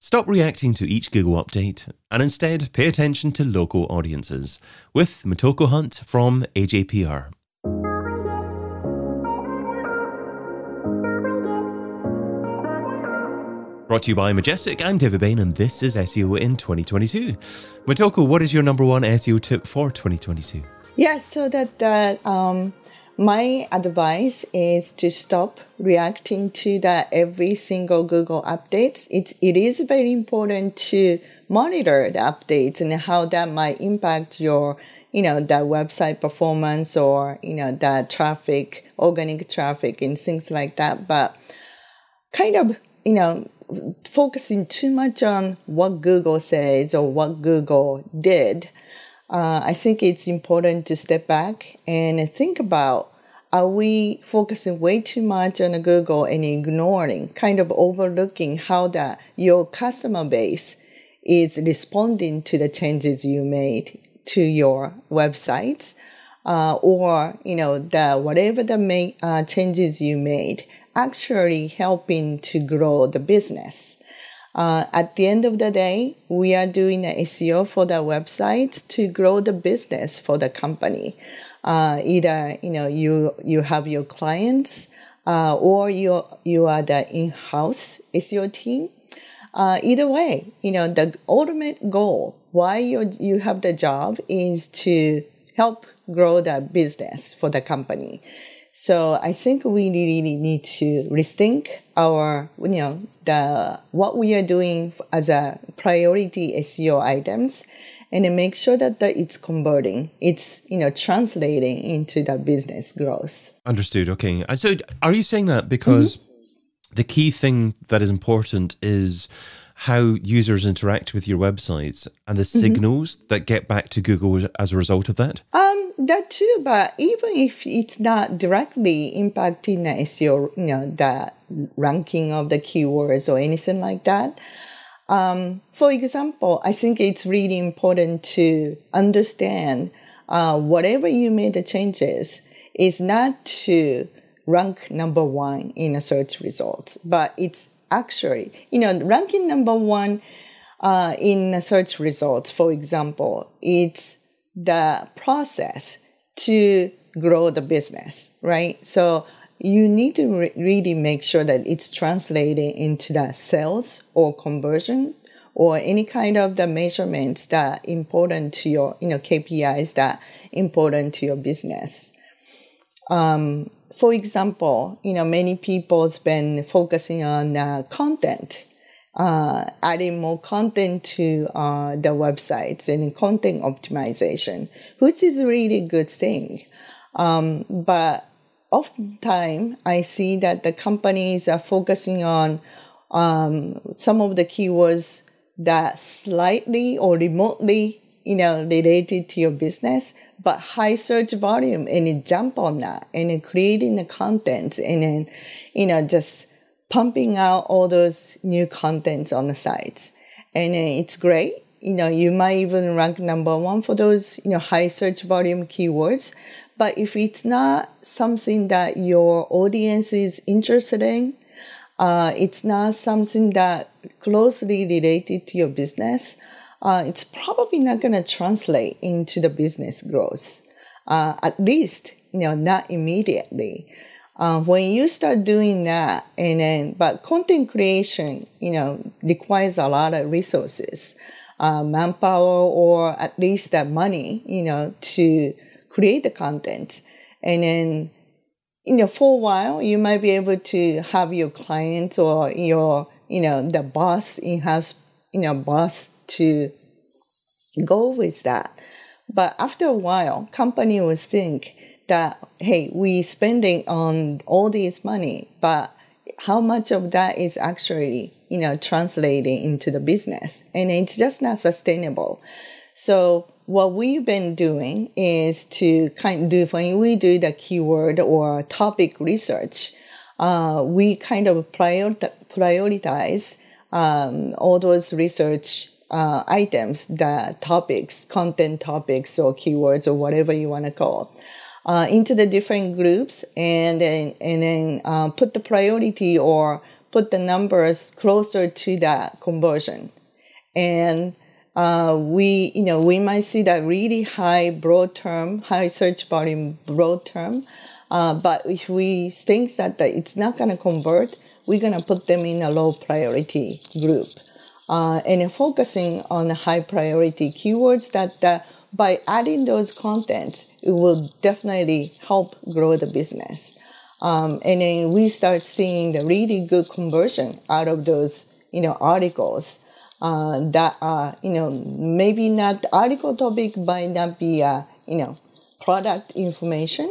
Stop reacting to each Google update and instead pay attention to local audiences with Motoko Hunt from AJPR. Brought to you by Majestic, I'm David Bain, and this is SEO in 2022. Motoko, what is your number one SEO tip for 2022? Yeah, so that that um, my advice is to stop reacting to that every single Google updates. It's, it is very important to monitor the updates and how that might impact your, you know, the website performance or, you know, the traffic, organic traffic and things like that. But kind of, you know, focusing too much on what Google says or what Google did uh, I think it's important to step back and think about are we focusing way too much on Google and ignoring, kind of overlooking how that your customer base is responding to the changes you made to your websites, uh, or you know the whatever the ma- uh, changes you made actually helping to grow the business. Uh, at the end of the day, we are doing the SEO for the website to grow the business for the company. Uh, either you know you you have your clients uh, or you you are the in-house SEO team. Uh, either way, you know the ultimate goal why you you have the job is to help grow the business for the company. So I think we really need to rethink our, you know, the what we are doing as a priority SEO items, and make sure that, that it's converting, it's you know translating into the business growth. Understood. Okay. So are you saying that because mm-hmm. the key thing that is important is how users interact with your websites and the mm-hmm. signals that get back to Google as a result of that? Um, that too, but even if it's not directly impacting the SEO, you know, the ranking of the keywords or anything like that. Um, for example, I think it's really important to understand uh, whatever you made the changes is not to rank number one in a search results, but it's actually, you know, ranking number one uh, in search results, for example, it's the process to grow the business, right? So you need to re- really make sure that it's translating into the sales or conversion or any kind of the measurements that important to your, you know, KPIs that important to your business. Um, for example, you know, many people's been focusing on uh, content, uh, adding more content to uh, the websites and content optimization, which is a really good thing. Um, but oftentimes I see that the companies are focusing on um, some of the keywords that slightly or remotely you know, related to your business, but high search volume and you jump on that and creating the content and then, you know, just pumping out all those new contents on the sites. And it's great. You know, you might even rank number one for those, you know, high search volume keywords. But if it's not something that your audience is interested in, uh, it's not something that closely related to your business, uh, it's probably not going to translate into the business growth. Uh, at least, you know, not immediately. Uh, when you start doing that, and then, but content creation, you know, requires a lot of resources, uh, manpower, or at least that money, you know, to create the content. And then, you know, for a while, you might be able to have your client or your, you know, the boss in-house, you know, boss to go with that. But after a while, company will think that, hey, we spending on all this money, but how much of that is actually, you know, translating into the business? And it's just not sustainable. So what we've been doing is to kind of do, when we do the keyword or topic research, uh, we kind of prior- prioritize um, all those research uh, items, the topics, content topics or keywords or whatever you want to call, uh, into the different groups and then and then uh, put the priority or put the numbers closer to that conversion. And uh, we, you know, we might see that really high broad term, high search volume broad term. Uh, but if we think that it's not going to convert, we're going to put them in a low priority group. Uh, and focusing on the high priority keywords that by adding those contents, it will definitely help grow the business. Um, and then we start seeing the really good conversion out of those, you know, articles uh, that are, you know, maybe not article topic might not be, uh, you know, product information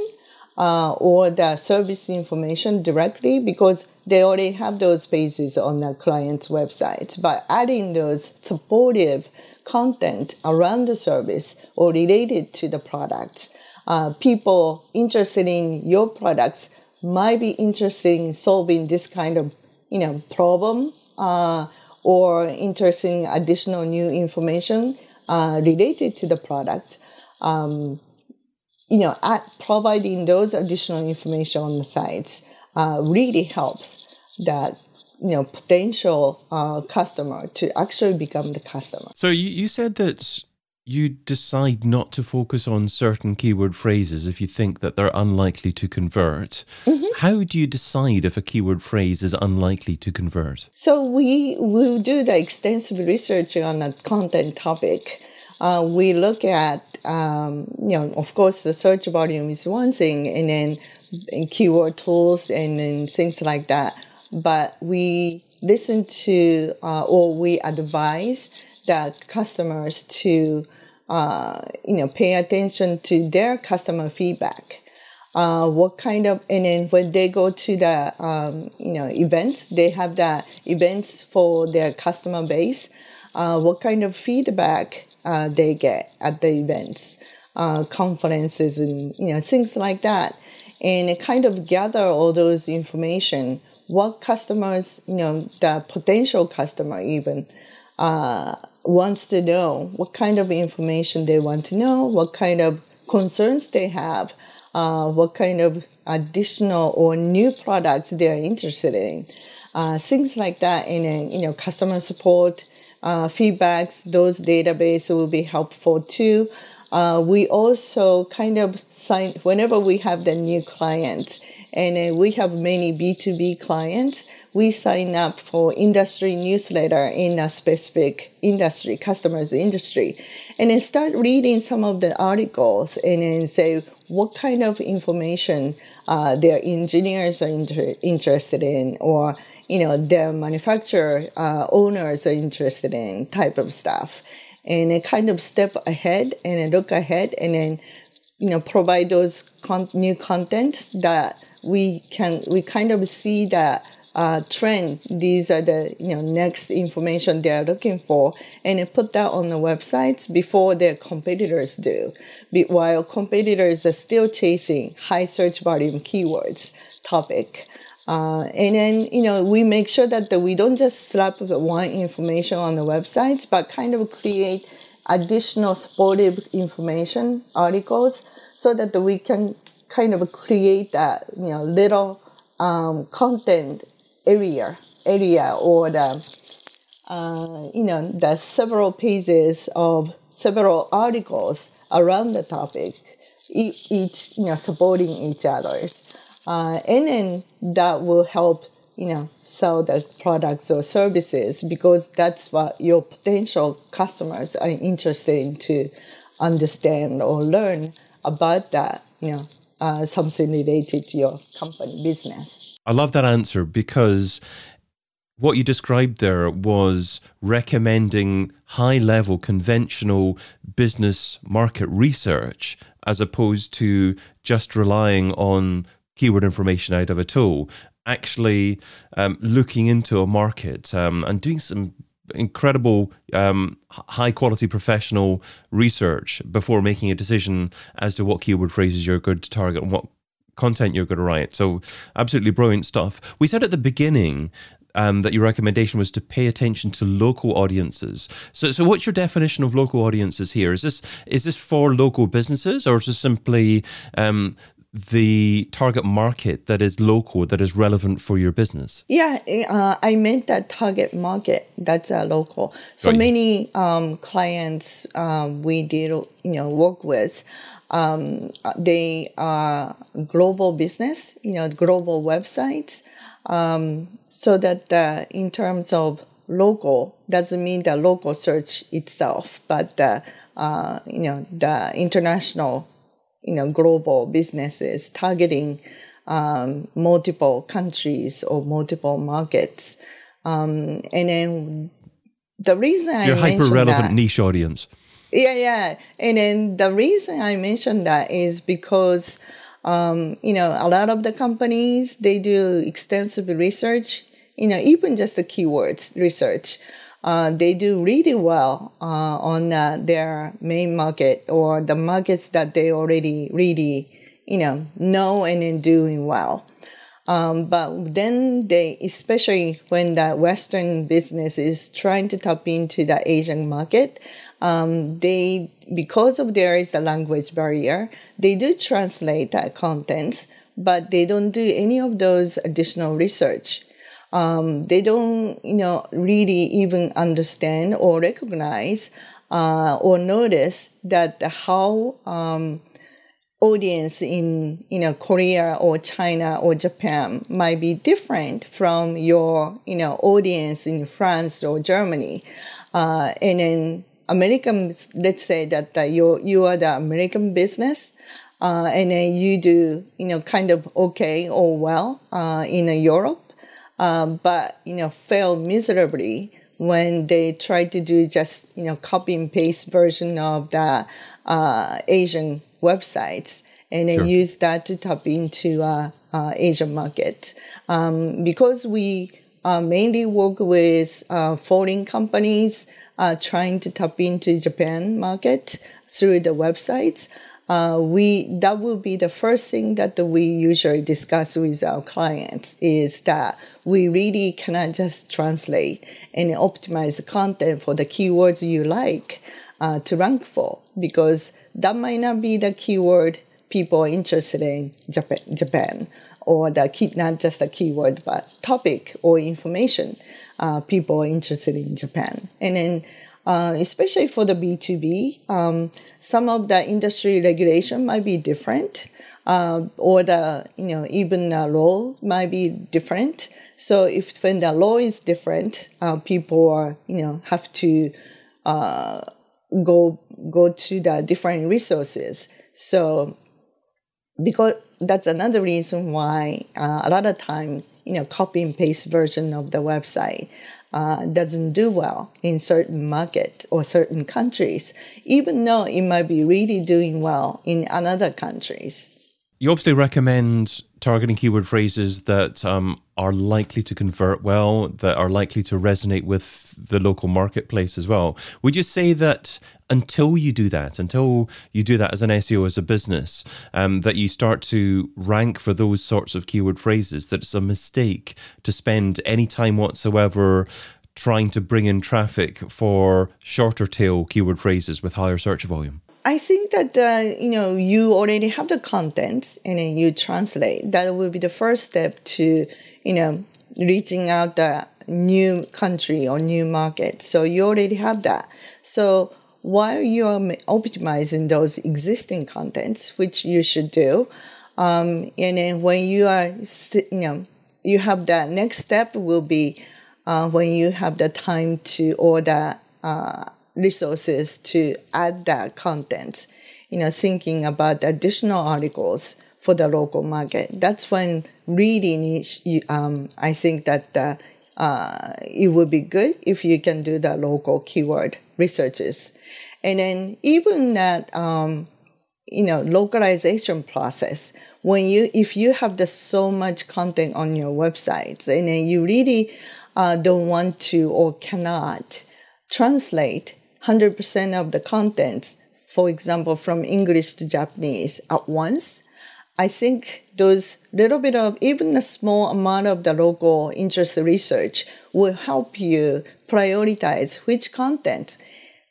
uh, or the service information directly because they already have those pages on the client's websites. By adding those supportive content around the service or related to the products, uh, people interested in your products might be interested in solving this kind of you know problem uh, or interesting additional new information uh, related to the product. Um, you know, at providing those additional information on the sites uh, really helps that you know potential uh, customer to actually become the customer. So you, you said that you decide not to focus on certain keyword phrases if you think that they're unlikely to convert. Mm-hmm. How do you decide if a keyword phrase is unlikely to convert? So we will do the extensive research on a content topic. Uh, we look at, um, you know, of course, the search volume is one thing, and then and keyword tools and then things like that. But we listen to uh, or we advise that customers to uh, you know, pay attention to their customer feedback. Uh, what kind of and then when they go to the um, you know events, they have the events for their customer base. Uh, what kind of feedback uh, they get at the events, uh, conferences, and you know things like that, and kind of gather all those information. What customers, you know, the potential customer even uh, wants to know what kind of information they want to know, what kind of concerns they have, uh, what kind of additional or new products they are interested in, uh, things like that. And you know, customer support, uh, feedbacks, those databases will be helpful too. Uh, we also kind of sign whenever we have the new clients, and we have many B two B clients we sign up for industry newsletter in a specific industry, customers industry, and then start reading some of the articles and then say what kind of information uh, their engineers are inter- interested in or you know the manufacturer uh, owners are interested in type of stuff and then kind of step ahead and then look ahead and then you know provide those con- new content that we can we kind of see that uh, trend. These are the you know next information they are looking for, and they put that on the websites before their competitors do. While competitors are still chasing high search volume keywords topic. Uh, and then you know we make sure that the, we don't just slap the one information on the websites, but kind of create additional supportive information articles so that we can kind of create that you know little um, content area area or the uh, you know the several pages of several articles around the topic each you know supporting each other's uh, and then that will help you know sell the products or services because that's what your potential customers are interested in to understand or learn about that you know uh, something related to your company business. I love that answer because what you described there was recommending high level conventional business market research as opposed to just relying on keyword information out of a tool. Actually, um, looking into a market um, and doing some incredible um, high quality professional research before making a decision as to what keyword phrases you're going to target and what content you're going to write. So, absolutely brilliant stuff. We said at the beginning um, that your recommendation was to pay attention to local audiences. So, so what's your definition of local audiences here? Is this is this for local businesses, or is this simply um, the target market that is local, that is relevant for your business? Yeah, uh, I meant that target market that's uh, local. So many um, clients um, we did, you know, work with. Um, they are global business, you know, global websites. Um, so that uh, in terms of local doesn't mean the local search itself, but the uh, you know the international, you know, global businesses targeting um, multiple countries or multiple markets, um, and then the reason Your I hyper relevant niche audience. Yeah, yeah, and then the reason I mentioned that is because. Um, you know, a lot of the companies they do extensive research you know, even just the keywords research, uh, they do really well uh, on uh, their main market or the markets that they already really, you know, know and doing well. Um, but then they, especially when the Western business is trying to tap into the Asian market, um, they, because of there is a language barrier, they do translate that contents, but they don't do any of those additional research um, they don't, you know, really even understand or recognize uh, or notice that how um, audience in you know Korea or China or Japan might be different from your you know audience in France or Germany, uh, and then American. Let's say that uh, you you are the American business. Uh, and then you do, you know, kind of okay or well uh, in Europe, um, but you know fail miserably when they try to do just you know copy and paste version of the uh, Asian websites and then sure. use that to tap into uh, uh, Asian market um, because we uh, mainly work with uh, foreign companies uh, trying to tap into Japan market through the websites uh, we that will be the first thing that we usually discuss with our clients is that we really cannot just translate and optimize the content for the keywords you like uh, to rank for because that might not be the keyword people are interested in Japan, Japan or the key, not just a keyword but topic or information uh, people are interested in Japan. And then uh, especially for the B2B. Um, some of the industry regulation might be different, uh, or the you know even the law might be different. So if when the law is different, uh, people are you know have to uh, go go to the different resources. So because that's another reason why uh, a lot of time you know copy and paste version of the website uh, doesn't do well in certain markets or certain countries, even though it might be really doing well in another countries. You obviously recommend targeting keyword phrases that um, are likely to convert well, that are likely to resonate with the local marketplace as well. Would you say that until you do that, until you do that as an SEO, as a business, um, that you start to rank for those sorts of keyword phrases, that it's a mistake to spend any time whatsoever trying to bring in traffic for shorter tail keyword phrases with higher search volume? I think that uh, you know you already have the content and then you translate. That will be the first step to you know reaching out the new country or new market. So you already have that. So while you are optimizing those existing contents, which you should do, um, and then when you are you know you have that next step will be uh, when you have the time to order. Uh, resources to add that content, you know, thinking about additional articles for the local market. That's when reading, um, I think that uh, uh, it would be good if you can do the local keyword researches. And then even that, um, you know, localization process, when you, if you have the so much content on your website and then you really uh, don't want to or cannot translate 100% of the contents, for example, from English to Japanese at once, I think those little bit of even a small amount of the local interest research will help you prioritize which content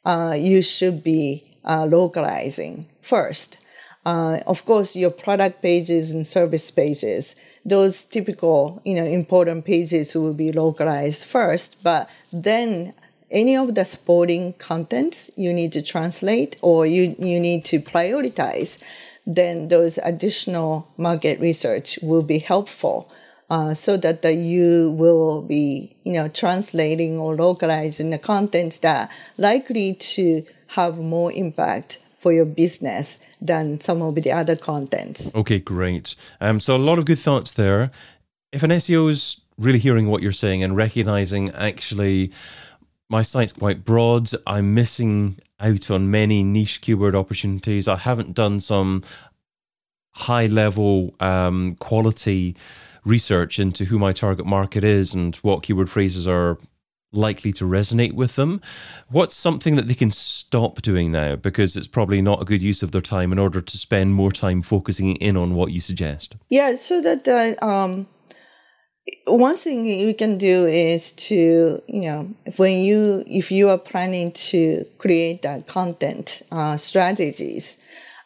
uh, you should be uh, localizing first. Uh, of course, your product pages and service pages, those typical, you know, important pages will be localized first, but then any of the supporting contents you need to translate or you, you need to prioritize, then those additional market research will be helpful. Uh, so that the, you will be, you know, translating or localizing the contents that likely to have more impact for your business than some of the other contents. Okay, great. Um, so a lot of good thoughts there. If an SEO is really hearing what you're saying and recognizing actually my site's quite broad, I'm missing out on many niche keyword opportunities. I haven't done some high level um, quality research into who my target market is and what keyword phrases are likely to resonate with them. What's something that they can stop doing now because it's probably not a good use of their time in order to spend more time focusing in on what you suggest? Yeah, so that uh, um, one thing you can do is to you know when you if you are planning to create that content uh, strategies.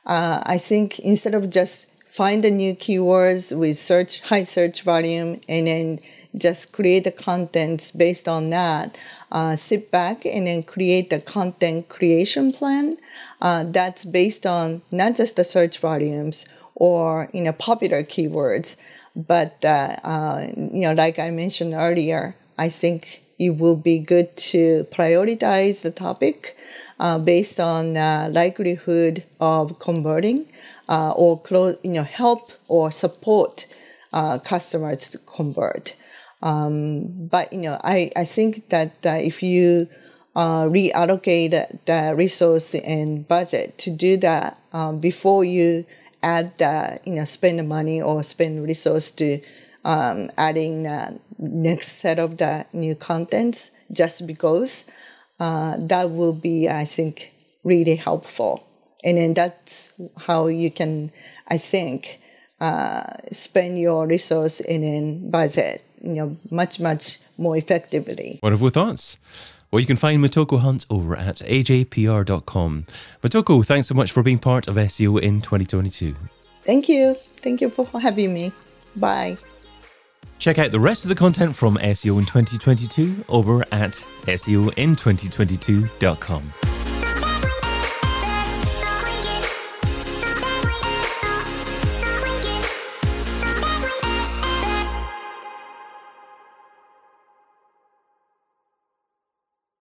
Uh, I think instead of just find the new keywords with search high search volume and then just create the contents based on that uh, sit back and then create the content creation plan uh, that's based on not just the search volumes or you know popular keywords but uh, you know like i mentioned earlier i think it will be good to prioritize the topic uh, based on likelihood of converting uh, or close, you know, help or support uh, customers to convert. Um, but you know, I, I think that uh, if you uh, reallocate the resource and budget to do that um, before you add the you know spend the money or spend resource to um, adding the next set of the new contents just because uh, that will be I think really helpful. And then that's how you can i think uh, spend your resource and then budget you know much much more effectively wonderful thoughts well, you can find Motoko Hunt over at ajpr.com. Motoko, thanks so much for being part of SEO in 2022. Thank you. Thank you for having me. Bye. Check out the rest of the content from SEO in 2022 over at SEOin2022.com.